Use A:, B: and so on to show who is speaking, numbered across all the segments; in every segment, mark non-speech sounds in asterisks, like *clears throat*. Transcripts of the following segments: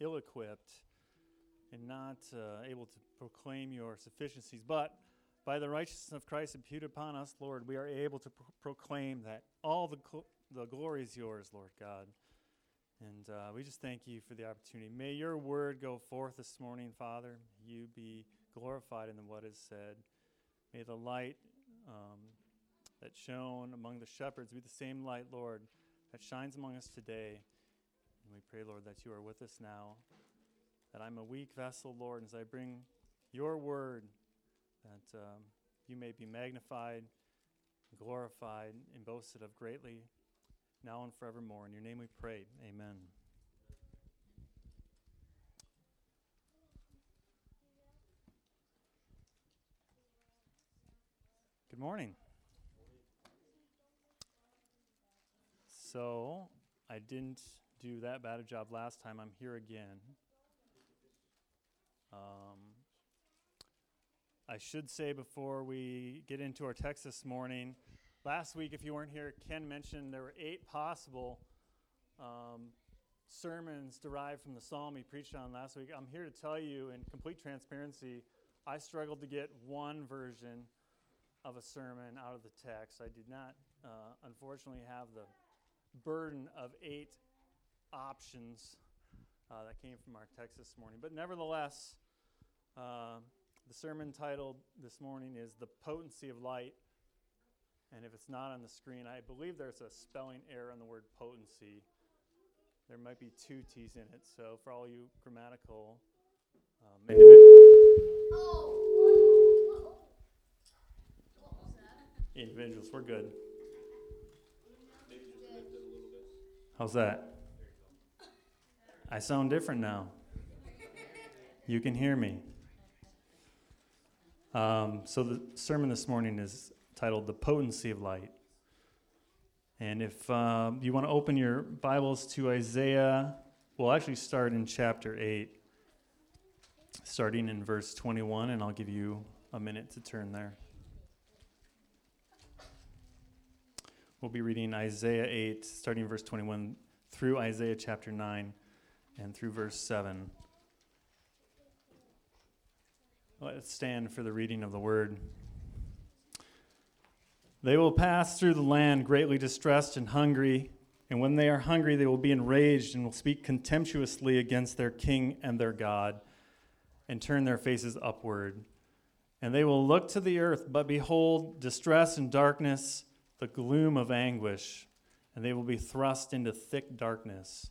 A: ill equipped and not uh, able to proclaim your sufficiencies. But by the righteousness of Christ imputed upon us, Lord, we are able to pro- proclaim that all the, cl- the glory is yours, Lord God. And uh, we just thank you for the opportunity. May your word go forth this morning, Father. You be glorified in what is said. May the light um, that shone among the shepherds be the same light, Lord, that shines among us today. And we pray, Lord, that you are with us now, that I'm a weak vessel, Lord, as I bring your word, that um, you may be magnified, glorified, and boasted of greatly now and forevermore. In your name we pray. Amen. Good morning. So, I didn't do that bad a job last time. I'm here again. Um, I should say before we get into our text this morning, Last week, if you weren't here, Ken mentioned there were eight possible um, sermons derived from the psalm he preached on last week. I'm here to tell you, in complete transparency, I struggled to get one version of a sermon out of the text. I did not, uh, unfortunately, have the burden of eight options uh, that came from our text this morning. But nevertheless, uh, the sermon titled this morning is The Potency of Light and if it's not on the screen, I believe there's a spelling error on the word potency. There might be two T's in it. So for all you grammatical um, individuals, we're good. How's that? I sound different now. You can hear me. Um, so the sermon this morning is titled The Potency of Light. And if uh, you want to open your Bibles to Isaiah, we'll actually start in chapter 8, starting in verse 21, and I'll give you a minute to turn there. We'll be reading Isaiah 8, starting verse 21, through Isaiah chapter 9, and through verse 7. Let's stand for the reading of the word. They will pass through the land greatly distressed and hungry, and when they are hungry, they will be enraged and will speak contemptuously against their king and their God, and turn their faces upward. And they will look to the earth, but behold, distress and darkness, the gloom of anguish, and they will be thrust into thick darkness.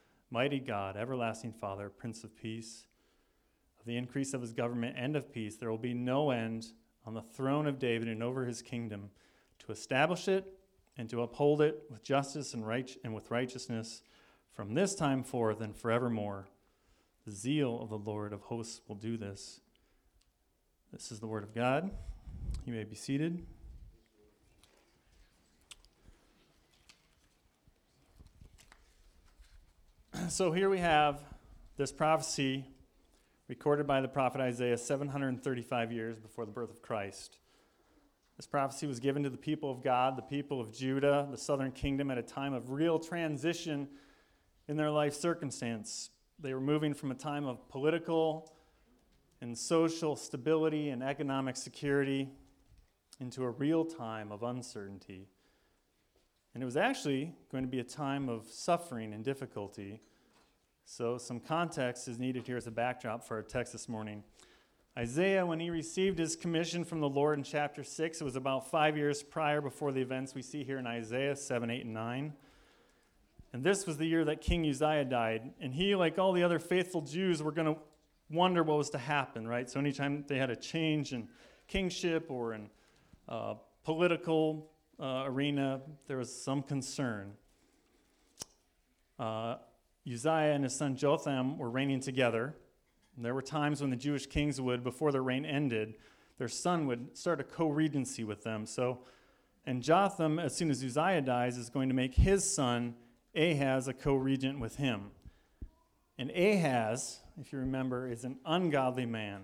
A: Mighty God, Everlasting Father, Prince of Peace. Of the increase of his government and of peace, there will be no end on the throne of David and over his kingdom, to establish it and to uphold it with justice and, right- and with righteousness from this time forth and forevermore. The zeal of the Lord of hosts will do this. This is the word of God. You may be seated. *clears throat* So here we have this prophecy recorded by the prophet Isaiah 735 years before the birth of Christ. This prophecy was given to the people of God, the people of Judah, the southern kingdom, at a time of real transition in their life circumstance. They were moving from a time of political and social stability and economic security into a real time of uncertainty. And it was actually going to be a time of suffering and difficulty. So, some context is needed here as a backdrop for our text this morning. Isaiah, when he received his commission from the Lord in chapter 6, it was about five years prior before the events we see here in Isaiah 7, 8, and 9. And this was the year that King Uzziah died. And he, like all the other faithful Jews, were going to wonder what was to happen, right? So anytime they had a change in kingship or in uh, political uh, arena, there was some concern. Uh, Uzziah and his son Jotham were reigning together. And there were times when the Jewish kings would, before their reign ended, their son would start a co regency with them. So, and Jotham, as soon as Uzziah dies, is going to make his son Ahaz a co regent with him. And Ahaz, if you remember, is an ungodly man.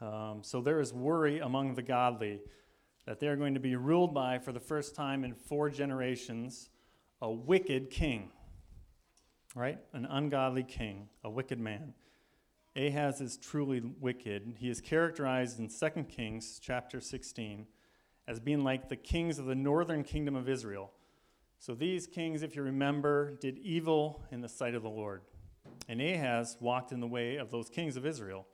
A: Um, so there is worry among the godly that they are going to be ruled by, for the first time in four generations, a wicked king. Right? An ungodly king, a wicked man. Ahaz is truly wicked. He is characterized in 2 Kings chapter 16 as being like the kings of the northern kingdom of Israel. So these kings, if you remember, did evil in the sight of the Lord. And Ahaz walked in the way of those kings of Israel,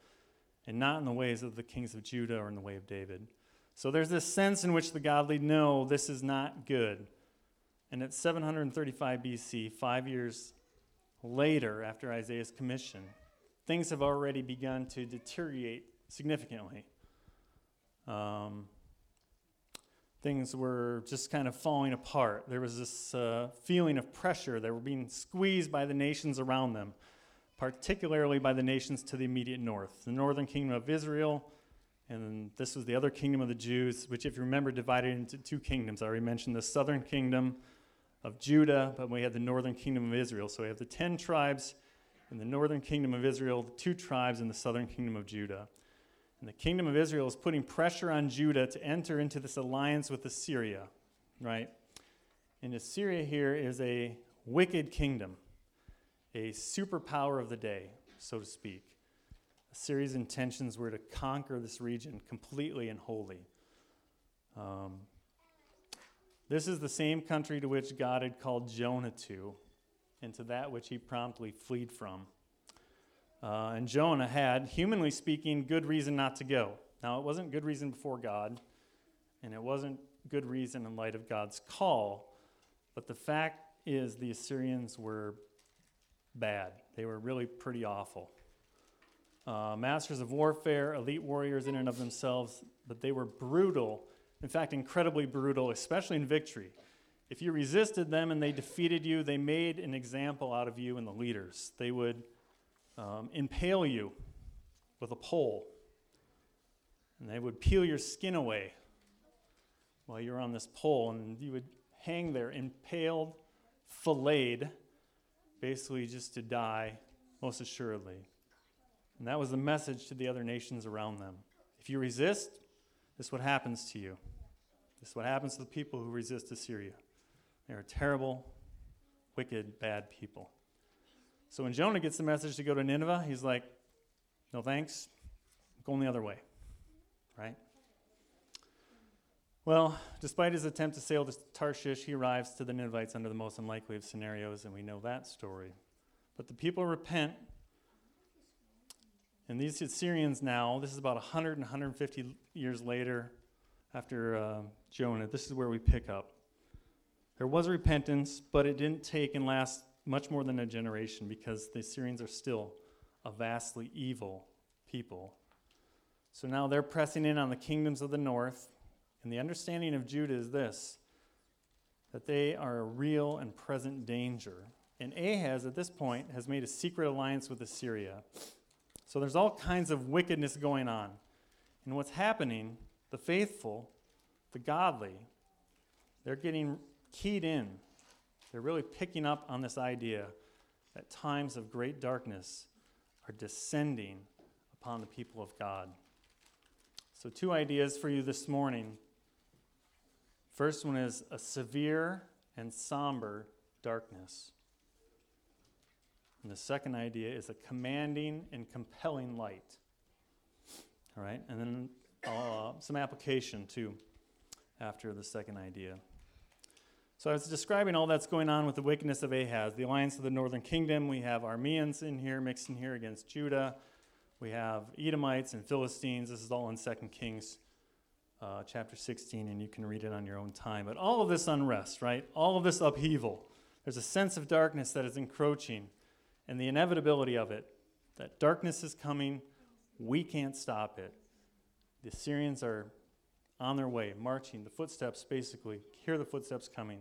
A: and not in the ways of the kings of Judah or in the way of David. So there's this sense in which the godly know this is not good. And at 735 BC, five years later after Isaiah's commission, things have already begun to deteriorate significantly. Um, things were just kind of falling apart. There was this uh, feeling of pressure. They were being squeezed by the nations around them, particularly by the nations to the immediate north the northern kingdom of Israel and this was the other kingdom of the Jews, which, if you remember, divided into two kingdoms. I already mentioned the southern kingdom of Judah, but we have the northern kingdom of Israel. So we have the ten tribes in the northern kingdom of Israel, the two tribes in the southern kingdom of Judah. And the kingdom of Israel is putting pressure on Judah to enter into this alliance with Assyria, right? And Assyria here is a wicked kingdom, a superpower of the day, so to speak. Assyria's intentions were to conquer this region completely and wholly. Um, this is the same country to which God had called Jonah to, and to that which he promptly fled from. Uh, and Jonah had, humanly speaking, good reason not to go. Now, it wasn't good reason before God, and it wasn't good reason in light of God's call, but the fact is the Assyrians were bad. They were really pretty awful uh, masters of warfare, elite warriors in and of themselves, but they were brutal, in fact, incredibly brutal, especially in victory. If you resisted them and they defeated you, they made an example out of you and the leaders. They would um, impale you with a pole, and they would peel your skin away while you're on this pole, and you would hang there impaled, filleted, basically just to die, most assuredly. And that was the message to the other nations around them. If you resist, this is what happens to you. This is what happens to the people who resist Assyria. They are terrible, wicked, bad people. So when Jonah gets the message to go to Nineveh, he's like, no thanks, going the other way. Right? Well, despite his attempt to sail to Tarshish, he arrives to the Ninevites under the most unlikely of scenarios, and we know that story. But the people repent and these Assyrians now, this is about 100 and 150 years later after uh, Jonah, this is where we pick up. There was repentance, but it didn't take and last much more than a generation because the Assyrians are still a vastly evil people. So now they're pressing in on the kingdoms of the north, and the understanding of Judah is this that they are a real and present danger. And Ahaz, at this point, has made a secret alliance with Assyria. So there's all kinds of wickedness going on. And what's happening, the faithful, the godly, they're getting keyed in. They're really picking up on this idea that times of great darkness are descending upon the people of God. So, two ideas for you this morning. First one is a severe and somber darkness. And the second idea is a commanding and compelling light. All right, and then uh, some application too after the second idea. So I was describing all that's going on with the wickedness of Ahaz, the alliance of the northern kingdom. We have Arameans in here, mixed in here against Judah. We have Edomites and Philistines. This is all in 2 Kings uh, chapter 16, and you can read it on your own time. But all of this unrest, right? All of this upheaval, there's a sense of darkness that is encroaching, and the inevitability of it that darkness is coming, we can't stop it. The Assyrians are on their way, marching, the footsteps basically, hear the footsteps coming.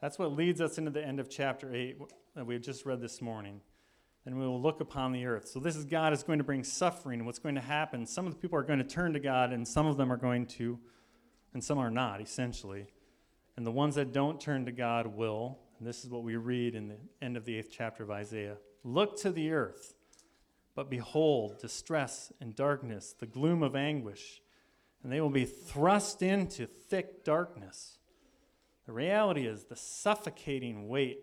A: That's what leads us into the end of chapter 8 that we have just read this morning. And we will look upon the earth. So, this is God is going to bring suffering. What's going to happen? Some of the people are going to turn to God, and some of them are going to, and some are not, essentially. And the ones that don't turn to God will. And this is what we read in the end of the eighth chapter of Isaiah Look to the earth but behold, distress and darkness, the gloom of anguish, and they will be thrust into thick darkness. The reality is the suffocating weight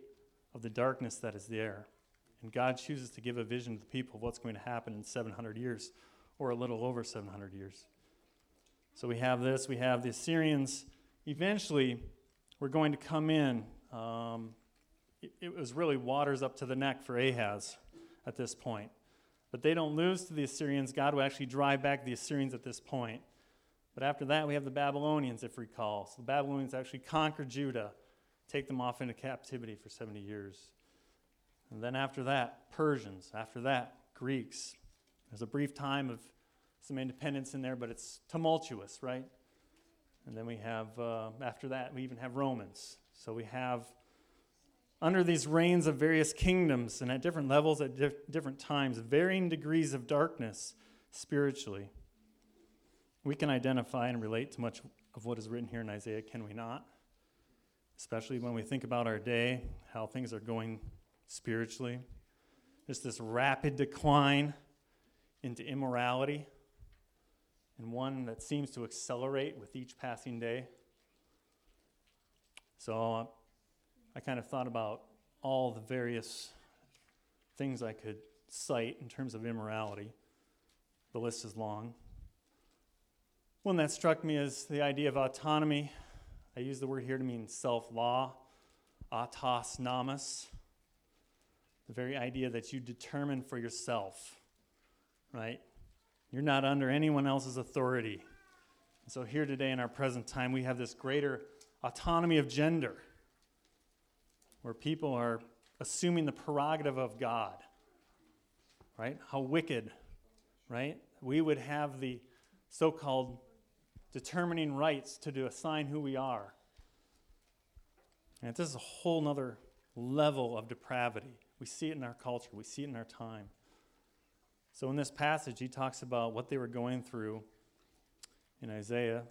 A: of the darkness that is there. And God chooses to give a vision to the people of what's going to happen in 700 years, or a little over 700 years. So we have this, we have the Assyrians. Eventually, we're going to come in. Um, it, it was really waters up to the neck for Ahaz at this point. But they don't lose to the Assyrians. God will actually drive back the Assyrians at this point. But after that, we have the Babylonians, if we recall. So the Babylonians actually conquer Judah, take them off into captivity for 70 years. And then after that, Persians. After that, Greeks. There's a brief time of some independence in there, but it's tumultuous, right? And then we have, uh, after that, we even have Romans. So we have under these reigns of various kingdoms and at different levels at di- different times, varying degrees of darkness spiritually. We can identify and relate to much of what is written here in Isaiah, can we not? Especially when we think about our day, how things are going spiritually. There's this rapid decline into immorality, and one that seems to accelerate with each passing day. So, I kind of thought about all the various things I could cite in terms of immorality. The list is long. One that struck me is the idea of autonomy. I use the word here to mean self law, autos nomos, the very idea that you determine for yourself, right? You're not under anyone else's authority. So, here today in our present time, we have this greater autonomy of gender where people are assuming the prerogative of God, right? How wicked, right? We would have the so called determining rights to, to assign who we are. And this is a whole other level of depravity. We see it in our culture, we see it in our time. So, in this passage, he talks about what they were going through in Isaiah,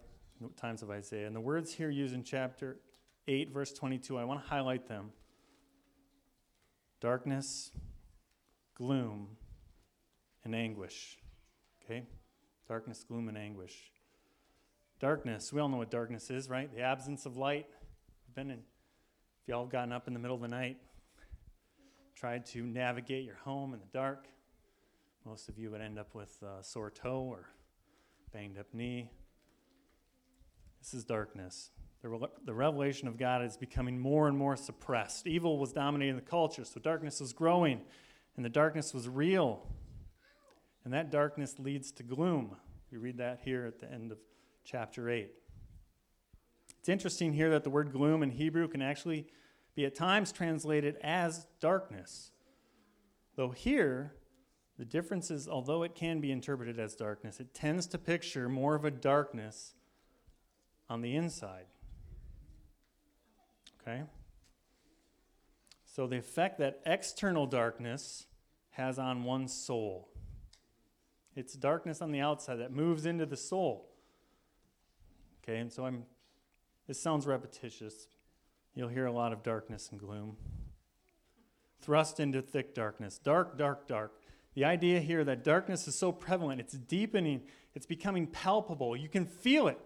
A: times of Isaiah. And the words here used in chapter 8, verse 22, I want to highlight them darkness, gloom, and anguish. Okay? Darkness, gloom, and anguish. Darkness, we all know what darkness is, right? The absence of light. Been in, if y'all have gotten up in the middle of the night, tried to navigate your home in the dark, most of you would end up with a sore toe or banged up knee. This is darkness the, the revelation of God is becoming more and more suppressed. Evil was dominating the culture, so darkness was growing, and the darkness was real. And that darkness leads to gloom. We read that here at the end of chapter 8. It's interesting here that the word gloom in Hebrew can actually be at times translated as darkness. Though here, the difference is, although it can be interpreted as darkness, it tends to picture more of a darkness on the inside. Okay? So, the effect that external darkness has on one's soul. It's darkness on the outside that moves into the soul. Okay, and so I'm, this sounds repetitious. You'll hear a lot of darkness and gloom. Thrust into thick darkness. Dark, dark, dark. The idea here that darkness is so prevalent, it's deepening, it's becoming palpable. You can feel it.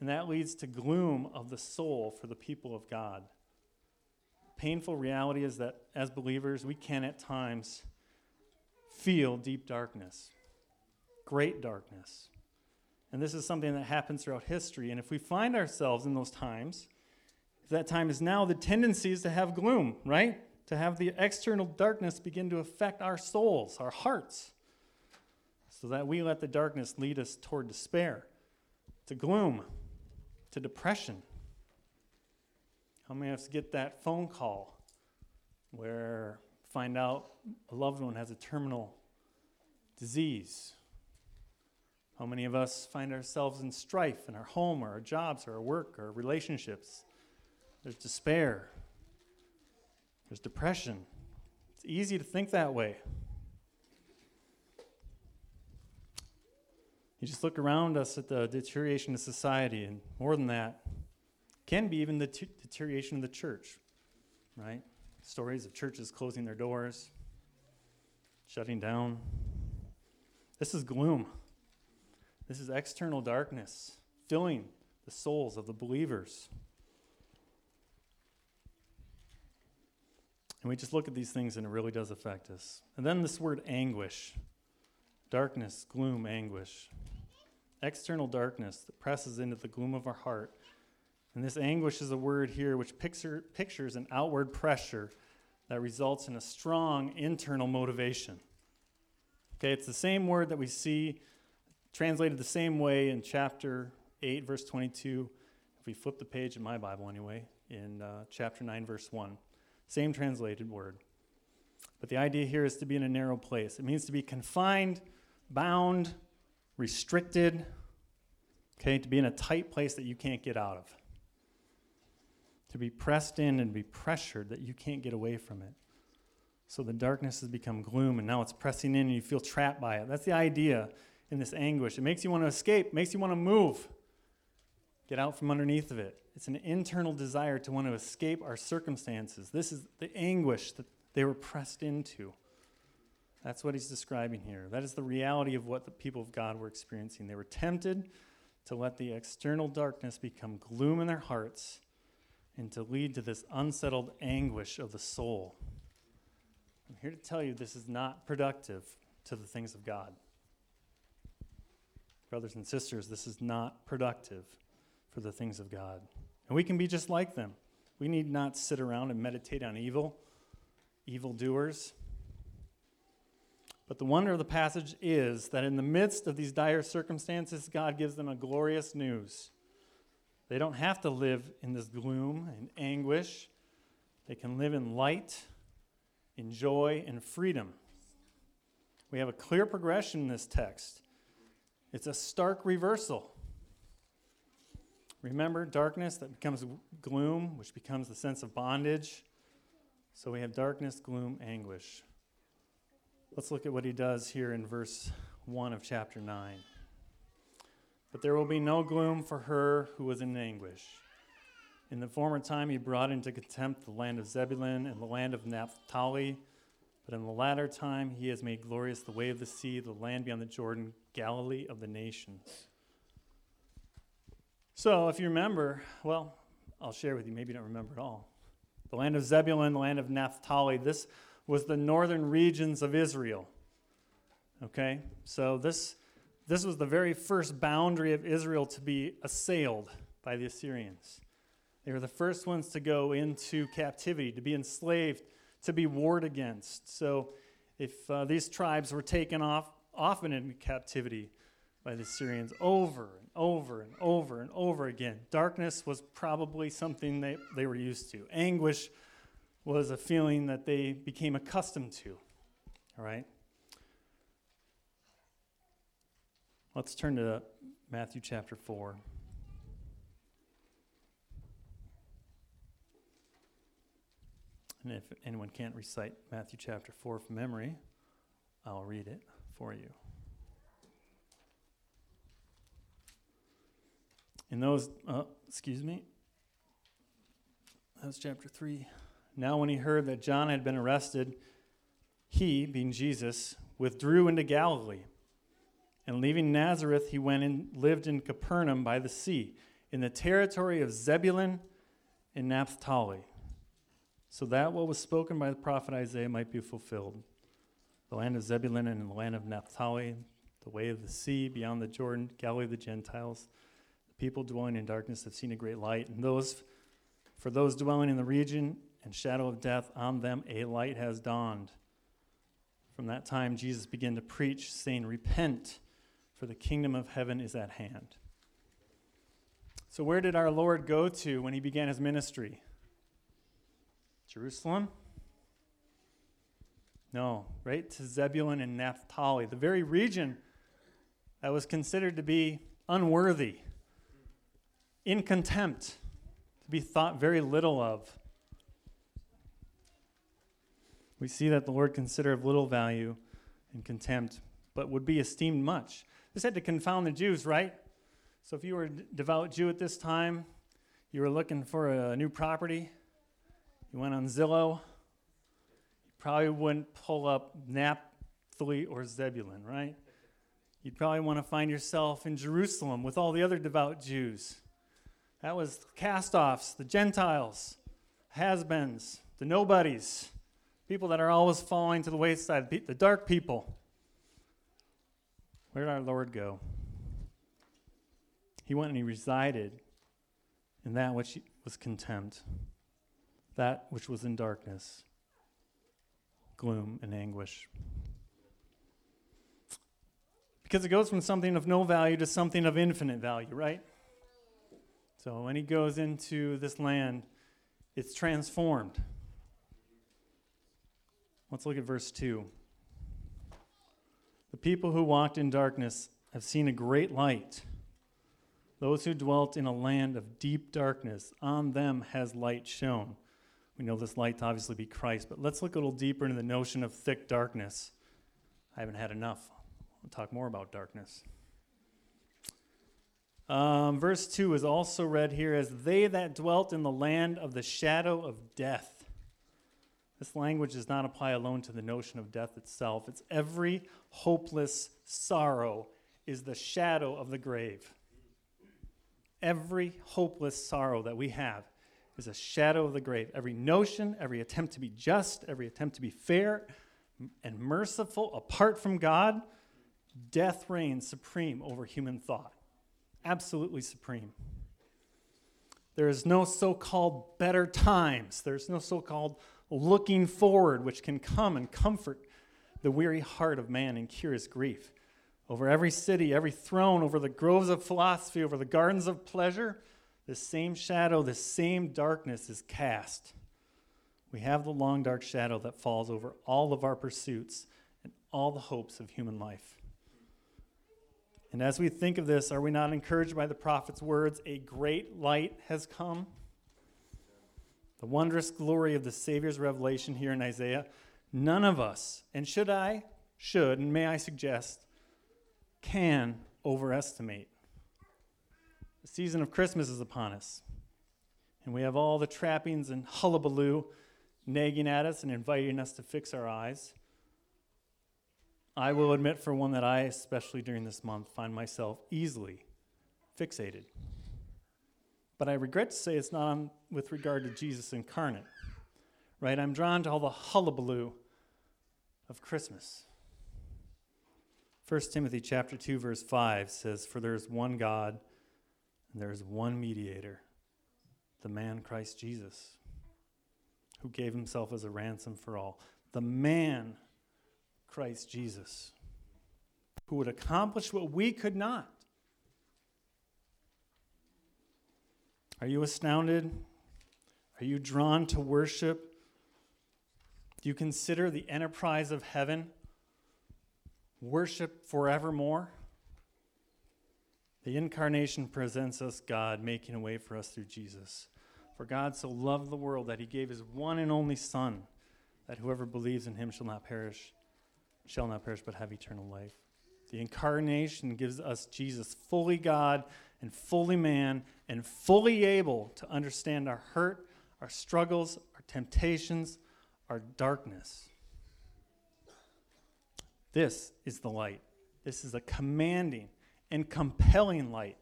A: And that leads to gloom of the soul for the people of God. Painful reality is that as believers, we can at times feel deep darkness, great darkness. And this is something that happens throughout history. And if we find ourselves in those times, if that time is now, the tendency is to have gloom, right? to have the external darkness begin to affect our souls, our hearts, so that we let the darkness lead us toward despair, to gloom, to depression. How many of us get that phone call where find out a loved one has a terminal disease? How many of us find ourselves in strife in our home or our jobs or our work or our relationships? There's despair. There's depression. It's easy to think that way. You just look around us at the deterioration of society, and more than that, can be even the t- deterioration of the church, right? Stories of churches closing their doors, shutting down. This is gloom. This is external darkness filling the souls of the believers. And we just look at these things and it really does affect us. And then this word anguish darkness, gloom, anguish. External darkness that presses into the gloom of our heart. And this anguish is a word here which picture, pictures an outward pressure that results in a strong internal motivation. Okay, it's the same word that we see translated the same way in chapter 8, verse 22. If we flip the page in my Bible, anyway, in uh, chapter 9, verse 1. Same translated word. But the idea here is to be in a narrow place. It means to be confined, bound, restricted, okay, to be in a tight place that you can't get out of. To be pressed in and be pressured that you can't get away from it. So the darkness has become gloom and now it's pressing in and you feel trapped by it. That's the idea in this anguish. It makes you want to escape, makes you want to move, get out from underneath of it. It's an internal desire to want to escape our circumstances. This is the anguish that they were pressed into. That's what he's describing here. That is the reality of what the people of God were experiencing. They were tempted to let the external darkness become gloom in their hearts and to lead to this unsettled anguish of the soul. I'm here to tell you this is not productive to the things of God. Brothers and sisters, this is not productive for the things of God. And we can be just like them. We need not sit around and meditate on evil, evil doers. But the wonder of the passage is that in the midst of these dire circumstances, God gives them a glorious news. They don't have to live in this gloom and anguish. They can live in light, in joy, and freedom. We have a clear progression in this text. It's a stark reversal. Remember, darkness that becomes gloom, which becomes the sense of bondage. So we have darkness, gloom, anguish. Let's look at what he does here in verse 1 of chapter 9. But there will be no gloom for her who was in anguish. In the former time, he brought into contempt the land of Zebulun and the land of Naphtali. But in the latter time, he has made glorious the way of the sea, the land beyond the Jordan, Galilee of the nations. So, if you remember, well, I'll share with you, maybe you don't remember at all. The land of Zebulun, the land of Naphtali, this was the northern regions of Israel. Okay? So, this, this was the very first boundary of Israel to be assailed by the Assyrians. They were the first ones to go into captivity, to be enslaved, to be warred against. So, if uh, these tribes were taken off, often in captivity by the Assyrians over and over and over and over again. Darkness was probably something they, they were used to. Anguish was a feeling that they became accustomed to. All right? Let's turn to Matthew chapter 4. And if anyone can't recite Matthew chapter 4 from memory, I'll read it for you. In those, uh, excuse me, that's chapter 3. Now, when he heard that John had been arrested, he, being Jesus, withdrew into Galilee. And leaving Nazareth, he went and lived in Capernaum by the sea, in the territory of Zebulun and Naphtali, so that what was spoken by the prophet Isaiah might be fulfilled. The land of Zebulun and the land of Naphtali, the way of the sea beyond the Jordan, Galilee of the Gentiles. The people dwelling in darkness have seen a great light, and those for those dwelling in the region and shadow of death, on them a light has dawned. From that time, Jesus began to preach, saying, Repent, for the kingdom of heaven is at hand. So, where did our Lord go to when he began his ministry? Jerusalem? No, right to Zebulun and Naphtali, the very region that was considered to be unworthy, in contempt, to be thought very little of. We see that the Lord considered of little value and contempt, but would be esteemed much. This had to confound the Jews, right? So if you were a devout Jew at this time, you were looking for a new property, you went on Zillow, you probably wouldn't pull up Naphtali or Zebulun, right? You'd probably want to find yourself in Jerusalem with all the other devout Jews. That was cast offs, the Gentiles, has beens, the nobodies, people that are always falling to the wayside, the dark people. Where did our Lord go? He went and he resided in that which was contempt, that which was in darkness, gloom, and anguish. Because it goes from something of no value to something of infinite value, right? So when he goes into this land, it's transformed. Let's look at verse 2. The people who walked in darkness have seen a great light. Those who dwelt in a land of deep darkness, on them has light shone. We know this light to obviously be Christ, but let's look a little deeper into the notion of thick darkness. I haven't had enough. I'll talk more about darkness. Um, verse 2 is also read here as they that dwelt in the land of the shadow of death. This language does not apply alone to the notion of death itself. It's every hopeless sorrow is the shadow of the grave. Every hopeless sorrow that we have is a shadow of the grave. Every notion, every attempt to be just, every attempt to be fair and merciful apart from God, death reigns supreme over human thought. Absolutely supreme. There is no so called better times. There's no so called looking forward, which can come and comfort the weary heart of man and cure his grief over every city, every throne, over the groves of philosophy, over the gardens of pleasure, the same shadow, the same darkness is cast. We have the long, dark shadow that falls over all of our pursuits and all the hopes of human life. And as we think of this, are we not encouraged by the prophet's words? A great light has come. The wondrous glory of the Savior's revelation here in Isaiah. None of us, and should I, should, and may I suggest, can overestimate. The season of Christmas is upon us, and we have all the trappings and hullabaloo nagging at us and inviting us to fix our eyes. I will admit, for one, that I, especially during this month, find myself easily fixated. But I regret to say it's not with regard to Jesus incarnate, right? I'm drawn to all the hullabaloo of Christmas. 1 Timothy chapter 2 verse 5 says for there is one God and there is one mediator the man Christ Jesus who gave himself as a ransom for all the man Christ Jesus who would accomplish what we could not Are you astounded? Are you drawn to worship? Do you consider the enterprise of heaven worship forevermore. The incarnation presents us God making a way for us through Jesus. For God so loved the world that he gave his one and only Son, that whoever believes in him shall not perish, shall not perish, but have eternal life. The incarnation gives us Jesus, fully God and fully man, and fully able to understand our hurt, our struggles, our temptations, our darkness. This is the light. This is a commanding and compelling light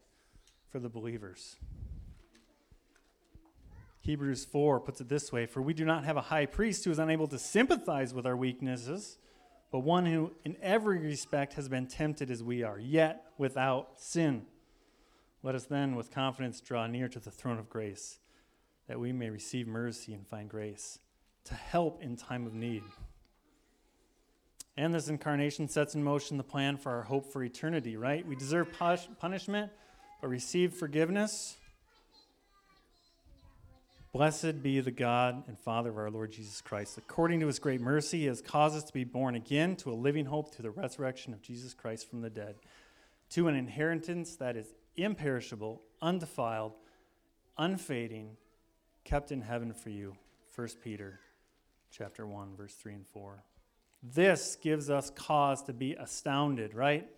A: for the believers. Hebrews 4 puts it this way For we do not have a high priest who is unable to sympathize with our weaknesses, but one who in every respect has been tempted as we are, yet without sin. Let us then with confidence draw near to the throne of grace, that we may receive mercy and find grace to help in time of need. And this incarnation sets in motion the plan for our hope for eternity, right? We deserve punishment, but receive forgiveness. Blessed be the God and Father of our Lord Jesus Christ. According to his great mercy, he has caused us to be born again to a living hope through the resurrection of Jesus Christ from the dead, to an inheritance that is imperishable, undefiled, unfading, kept in heaven for you. 1 Peter chapter 1 verse 3 and 4. This gives us cause to be astounded, right?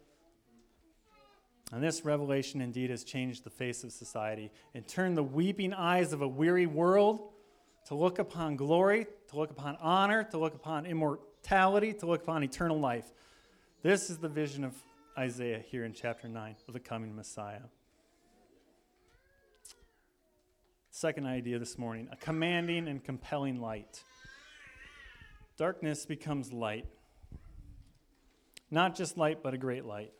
A: And this revelation indeed has changed the face of society and turned the weeping eyes of a weary world to look upon glory, to look upon honor, to look upon immortality, to look upon eternal life. This is the vision of Isaiah here in chapter 9 of the coming Messiah. Second idea this morning a commanding and compelling light. Darkness becomes light. Not just light, but a great light.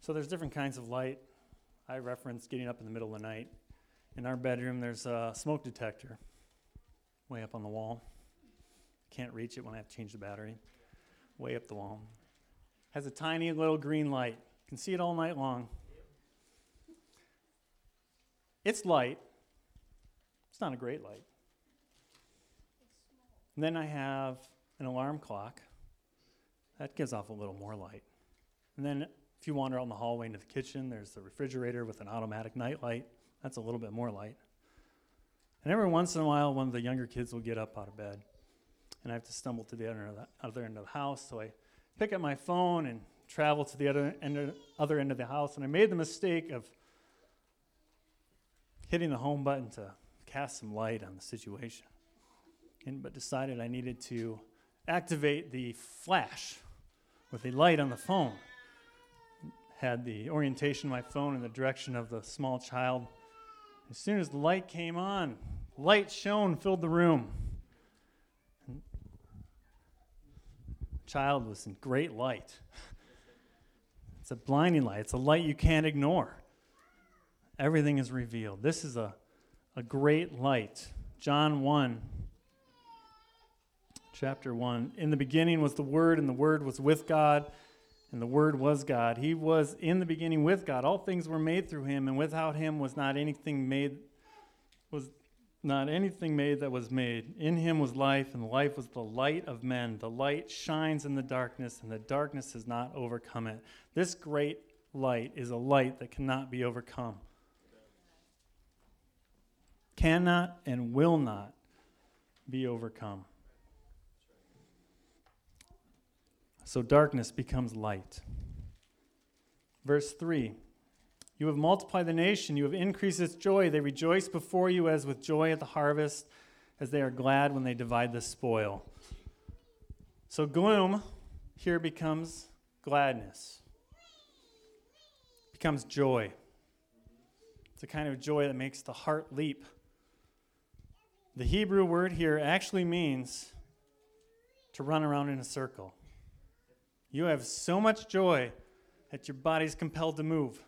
A: So there's different kinds of light. I referenced getting up in the middle of the night. In our bedroom, there's a smoke detector way up on the wall. Can't reach it when I have to change the battery. Way up the wall. Has a tiny little green light. You can see it all night long. It's light. It's not a great light. And then I have an alarm clock. That gives off a little more light. And then if you wander out in the hallway into the kitchen, there's the refrigerator with an automatic night light. That's a little bit more light. And every once in a while, one of the younger kids will get up out of bed. And I have to stumble to the other end of the, other end of the house. So I pick up my phone and travel to the other end, of, other end of the house. And I made the mistake of hitting the home button to cast some light on the situation. And, but decided I needed to activate the flash with a light on the phone had the orientation of my phone in the direction of the small child. As soon as the light came on, light shone, filled the room. And the child was in great light. It's a blinding light, it's a light you can't ignore. Everything is revealed. This is a, a great light. John 1, chapter 1. In the beginning was the Word, and the Word was with God and the Word was God. He was in the beginning with God. All things were made through him, and without him was not anything made was not anything made that was made. In him was life, and life was the light of men. The light shines in the darkness, and the darkness has not overcome it. This great light is a light that cannot be overcome. Cannot and will not be overcome. So darkness becomes light. Verse 3 You have multiplied the nation, you have increased its joy. They rejoice before you as with joy at the harvest, as they are glad when they divide the spoil. So gloom here becomes gladness, becomes joy. It's a kind of joy that makes the heart leap. The Hebrew word here actually means to run around in a circle. You have so much joy that your body's compelled to move.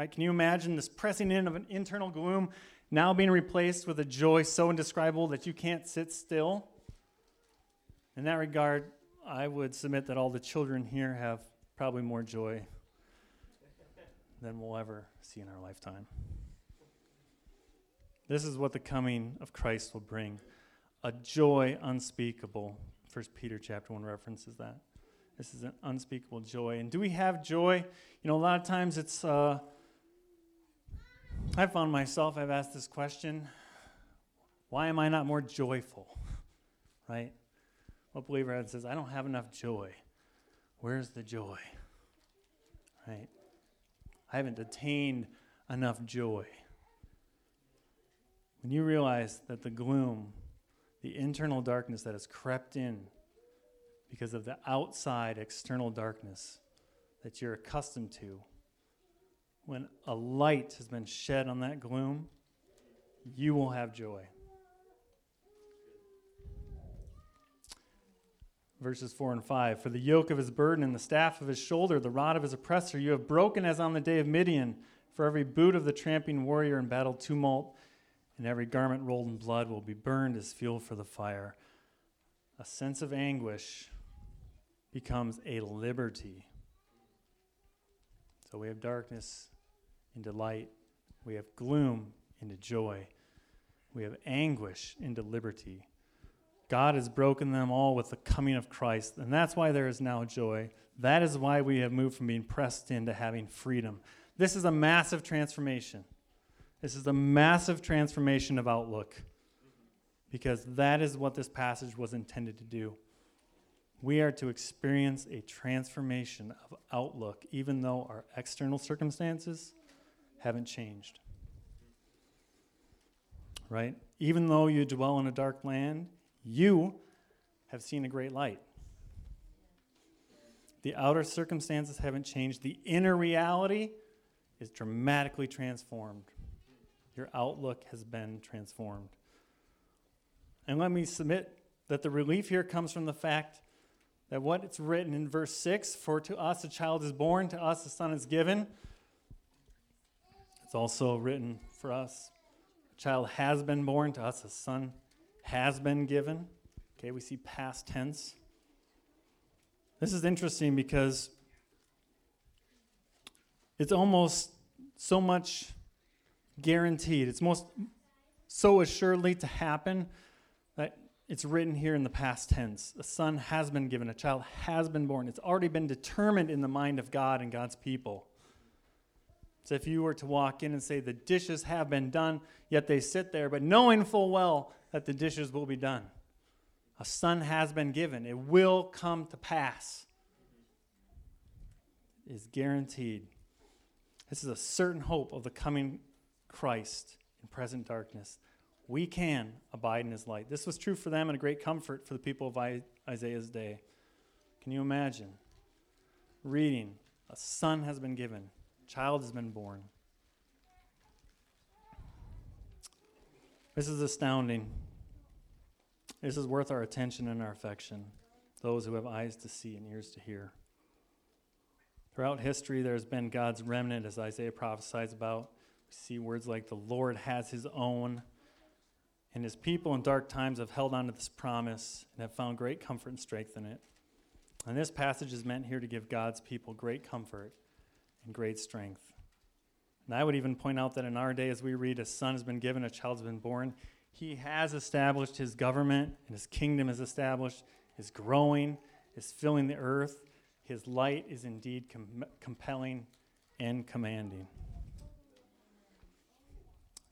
A: Right? Can you imagine this pressing in of an internal gloom now being replaced with a joy so indescribable that you can't sit still? In that regard, I would submit that all the children here have probably more joy than we'll ever see in our lifetime. This is what the coming of Christ will bring a joy unspeakable. First Peter chapter 1 references that. This is an unspeakable joy. And do we have joy? You know, a lot of times it's, uh, I found myself, I've asked this question why am I not more joyful? *laughs* Right? What believer says, I don't have enough joy. Where's the joy? Right? I haven't attained enough joy. When you realize that the gloom, the internal darkness that has crept in because of the outside external darkness that you're accustomed to. When a light has been shed on that gloom, you will have joy. Verses 4 and 5 For the yoke of his burden and the staff of his shoulder, the rod of his oppressor, you have broken as on the day of Midian. For every boot of the tramping warrior in battle tumult and every garment rolled in blood will be burned as fuel for the fire. A sense of anguish becomes a liberty. So we have darkness into light, we have gloom into joy, we have anguish into liberty. God has broken them all with the coming of Christ, and that's why there is now joy. That is why we have moved from being pressed into having freedom. This is a massive transformation. This is a massive transformation of outlook because that is what this passage was intended to do. We are to experience a transformation of outlook, even though our external circumstances haven't changed. Right? Even though you dwell in a dark land, you have seen a great light. The outer circumstances haven't changed. The inner reality is dramatically transformed. Your outlook has been transformed. And let me submit that the relief here comes from the fact that what it's written in verse 6 for to us a child is born, to us a son is given. It's also written for us a child has been born, to us a son has been given. Okay, we see past tense. This is interesting because it's almost so much guaranteed. It's most so assuredly to happen that it's written here in the past tense. A son has been given, a child has been born. It's already been determined in the mind of God and God's people. So if you were to walk in and say, The dishes have been done, yet they sit there, but knowing full well that the dishes will be done. A son has been given, it will come to pass. Is guaranteed. This is a certain hope of the coming Christ in present darkness. We can abide in his light. This was true for them and a great comfort for the people of Isaiah's day. Can you imagine reading, a son has been given, child has been born? This is astounding. This is worth our attention and our affection, those who have eyes to see and ears to hear. Throughout history, there's been God's remnant, as Isaiah prophesies about. We see words like the Lord has his own. And his people in dark times have held on to this promise and have found great comfort and strength in it. And this passage is meant here to give God's people great comfort and great strength. And I would even point out that in our day, as we read, a son has been given, a child has been born, he has established his government, and his kingdom is established, is growing, is filling the earth. His light is indeed com- compelling and commanding.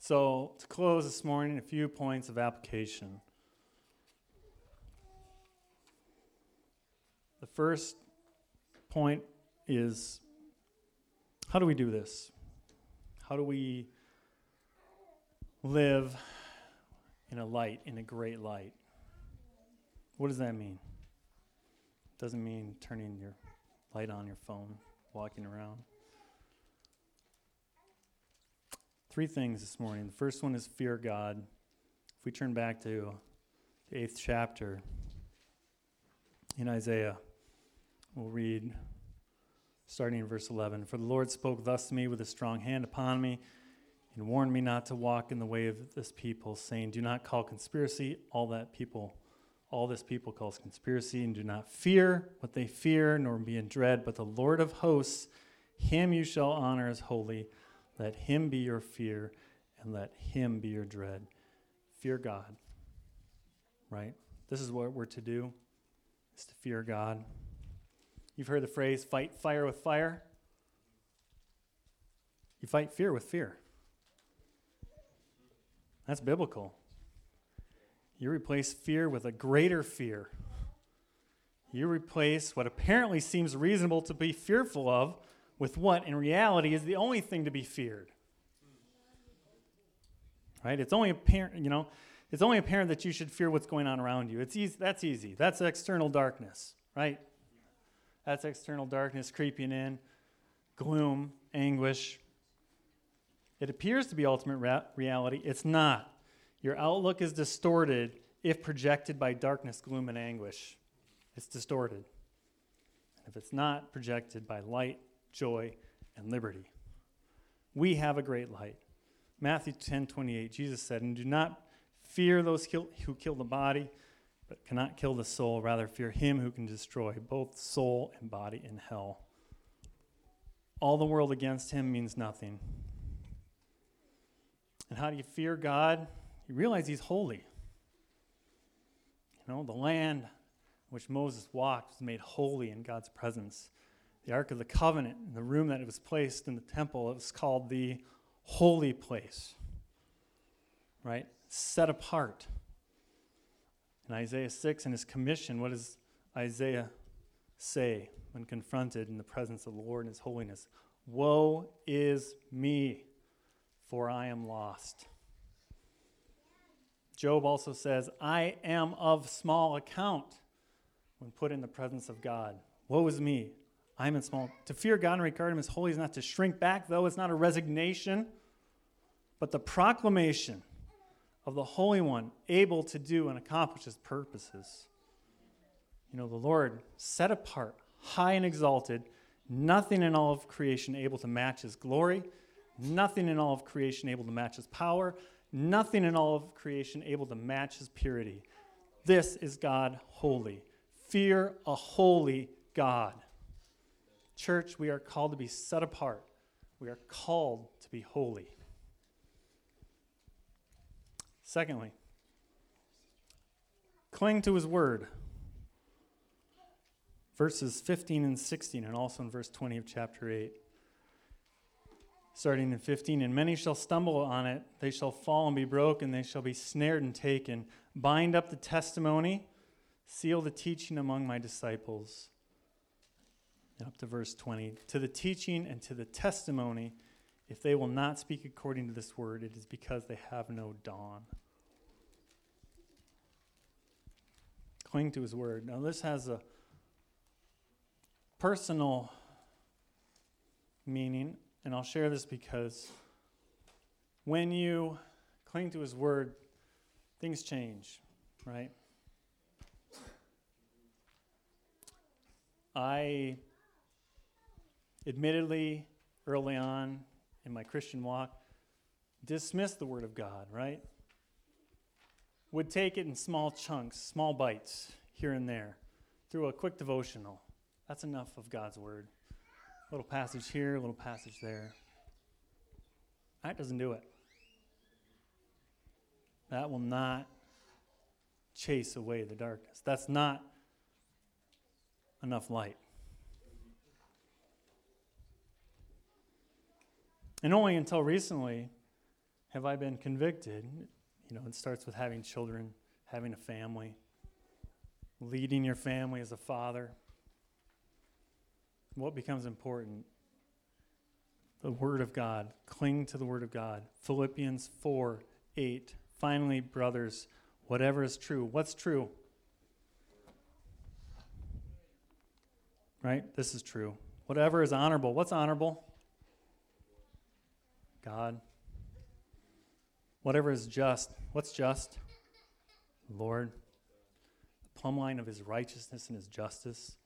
A: So, to close this morning, a few points of application. The first point is how do we do this? How do we live in a light, in a great light? What does that mean? It doesn't mean turning your light on your phone, walking around. Three things this morning. The first one is fear God. If we turn back to the eighth chapter in Isaiah, we'll read starting in verse 11. For the Lord spoke thus to me with a strong hand upon me and warned me not to walk in the way of this people, saying, Do not call conspiracy all that people, all this people calls conspiracy, and do not fear what they fear, nor be in dread, but the Lord of hosts, him you shall honor as holy. Let him be your fear, and let him be your dread. Fear God. Right? This is what we're to do, is to fear God. You've heard the phrase fight fire with fire. You fight fear with fear. That's biblical. You replace fear with a greater fear. You replace what apparently seems reasonable to be fearful of with what in reality is the only thing to be feared. Right? It's only apparent, you know, it's only apparent that you should fear what's going on around you. It's easy, that's easy. That's external darkness, right? That's external darkness creeping in, gloom, anguish. It appears to be ultimate ra- reality. It's not. Your outlook is distorted if projected by darkness, gloom, and anguish. It's distorted. If it's not projected by light, joy, and liberty. We have a great light. Matthew 10 28, Jesus said, And do not fear those who kill the body, but cannot kill the soul. Rather, fear him who can destroy both soul and body in hell. All the world against him means nothing. And how do you fear God? You realize he's holy. You know, the land which Moses walked was made holy in God's presence. The Ark of the Covenant, in the room that it was placed in the temple, it was called the holy place. Right? Set apart. In Isaiah 6, and his commission, what does Isaiah say when confronted in the presence of the Lord and his holiness? Woe is me, for I am lost. Job also says, I am of small account when put in the presence of God. Woe is me, I am in small. To fear God and regard him as holy is not to shrink back, though it's not a resignation, but the proclamation of the Holy One, able to do and accomplish his purposes. You know, the Lord set apart, high and exalted, nothing in all of creation able to match his glory, nothing in all of creation able to match his power, nothing in all of creation able to match his purity. This is God holy. Fear a holy God. Church, we are called to be set apart. We are called to be holy. Secondly, cling to his word. Verses 15 and 16, and also in verse 20 of chapter 8. Starting in 15, and many shall stumble on it, they shall fall and be broken, they shall be snared and taken. Bind up the testimony, seal the teaching among my disciples. up to verse 20. To the teaching and to the testimony, if they will not speak according to this word, it is because they have no dawn. Cling to his word. Now, this has a personal meaning, and I'll share this because when you cling to his word, things change, right? I admittedly, early on in my Christian walk, dismiss the Word of God, right? Would take it in small chunks, small bites here and there through a quick devotional. That's enough of God's Word. A little passage here, a little passage there. That doesn't do it. That will not chase away the darkness. That's not enough light. And only until recently have I been convicted. You know, it starts with having children, having a family, leading your family as a father. What becomes important? The Word of God. Cling to the Word of God. Philippians 4 8. Finally, brothers, whatever is true. What's true? Right? This is true. Whatever is honorable. What's honorable? God. Whatever is just. What's just? Lord. The plumb line of his righteousness and his justice.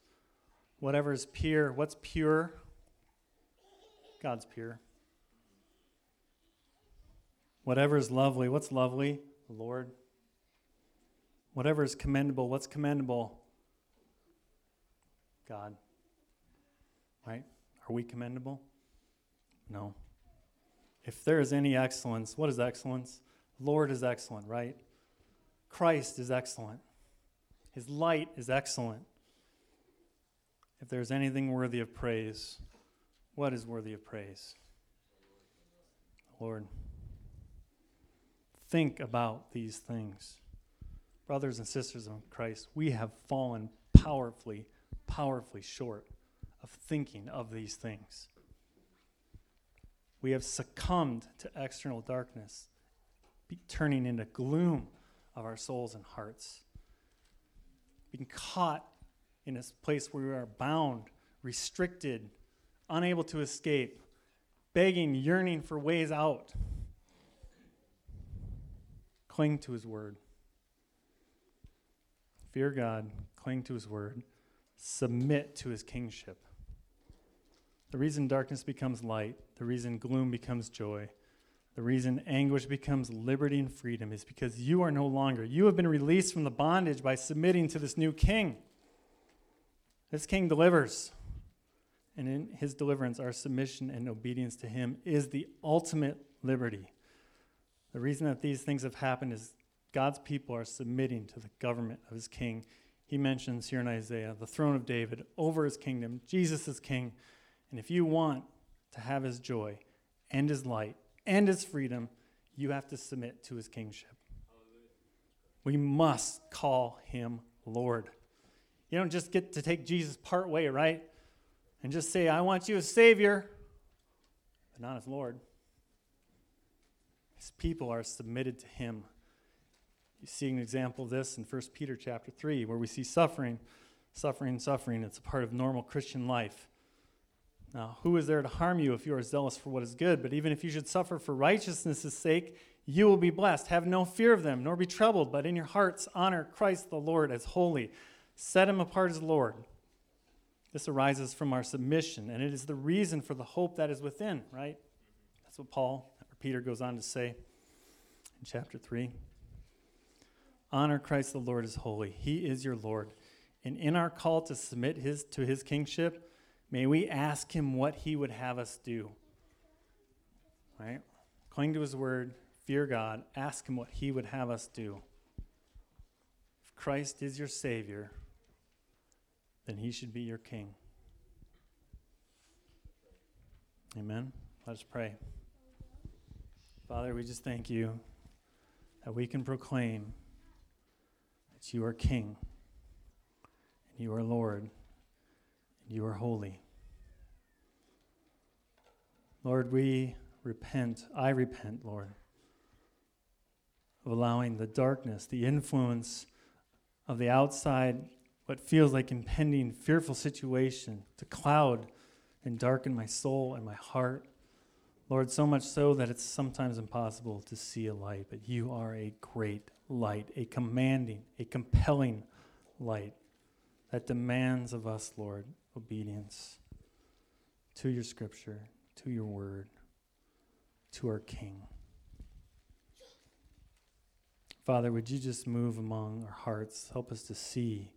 A: Whatever is pure. What's pure? God's pure. Whatever is lovely. What's lovely? Lord. Whatever is commendable. What's commendable? God. Right? Are we commendable? No. If there is any excellence, what is excellence? Lord is excellent, right? Christ is excellent. His light is excellent. If there's anything worthy of praise, what is worthy of praise? Lord. Think about these things. Brothers and sisters in Christ, we have fallen powerfully, powerfully short of thinking of these things. We have succumbed to external darkness, turning into gloom of our souls and hearts. Being caught in a place where we are bound, restricted, unable to escape, begging, yearning for ways out. Cling to His Word. Fear God, cling to His Word, submit to His kingship. The reason darkness becomes light, the reason gloom becomes joy, The reason anguish becomes liberty and freedom is because you are no longer, you have been released from the bondage by submitting to this new king. This king delivers. And in his deliverance, our submission and obedience to him is the ultimate liberty. The reason that these things have happened is God's people are submitting to the government of his king. He mentions here in Isaiah the throne of David over his kingdom. Jesus is king. And if you want to have his joy and his light and his freedom, you have to submit to his kingship. We must call him Lord. You don't just get to take Jesus part way, right? And just say, I want you as Savior, but not as Lord. His people are submitted to him. You see an example of this in 1 Peter chapter 3, where we see suffering, suffering, suffering. It's a part of normal Christian life. Now, who is there to harm you if you are zealous for what is good? But even if you should suffer for righteousness' sake, you will be blessed. Have no fear of them, nor be troubled, but in your hearts honor Christ the Lord as holy. Set him apart as Lord. This arises from our submission, and it is the reason for the hope that is within, right? That's what Paul or Peter goes on to say in chapter 3. Honor Christ the Lord as holy. He is your Lord. And in our call to submit his, to his kingship, may we ask him what he would have us do. Right? Cling to his word, fear God, ask him what he would have us do. If Christ is your Savior, then he should be your King. Amen. Let us pray. Father, we just thank you that we can proclaim that you are King, and you are Lord, and you are holy. Lord, we repent. I repent, Lord, of allowing the darkness, the influence of the outside, what feels like impending, fearful situation to cloud and darken my soul and my heart. Lord, so much so that it's sometimes impossible to see a light, but you are a great light, a commanding, a compelling light that demands of us, Lord, obedience to your scripture, to your word, to our King. Father, would you just move among our hearts? Help us to see,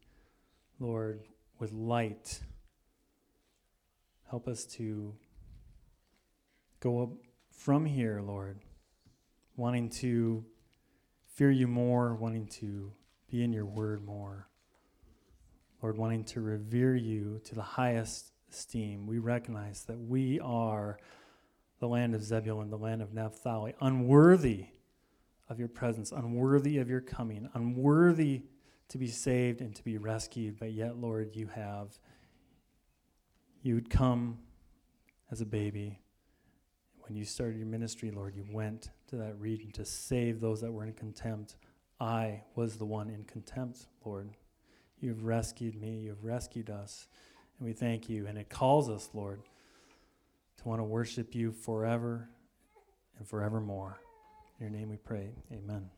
A: Lord, with light. Help us to go up from here, Lord, wanting to fear you more, wanting to be in your word more. Lord, wanting to revere you to the highest esteem. We recognize that we are the land of Zebulun, the land of Naphtali, unworthy of your presence, unworthy of your coming, unworthy to be saved and to be rescued, but yet, Lord, you have. You'd come as a baby. When you started your ministry, Lord, you went to that region to save those that were in contempt. I was the one in contempt, Lord. You've rescued me, you've rescued us, and we thank you. And it calls us, Lord, to want to worship you forever and forevermore. In your name we pray. Amen.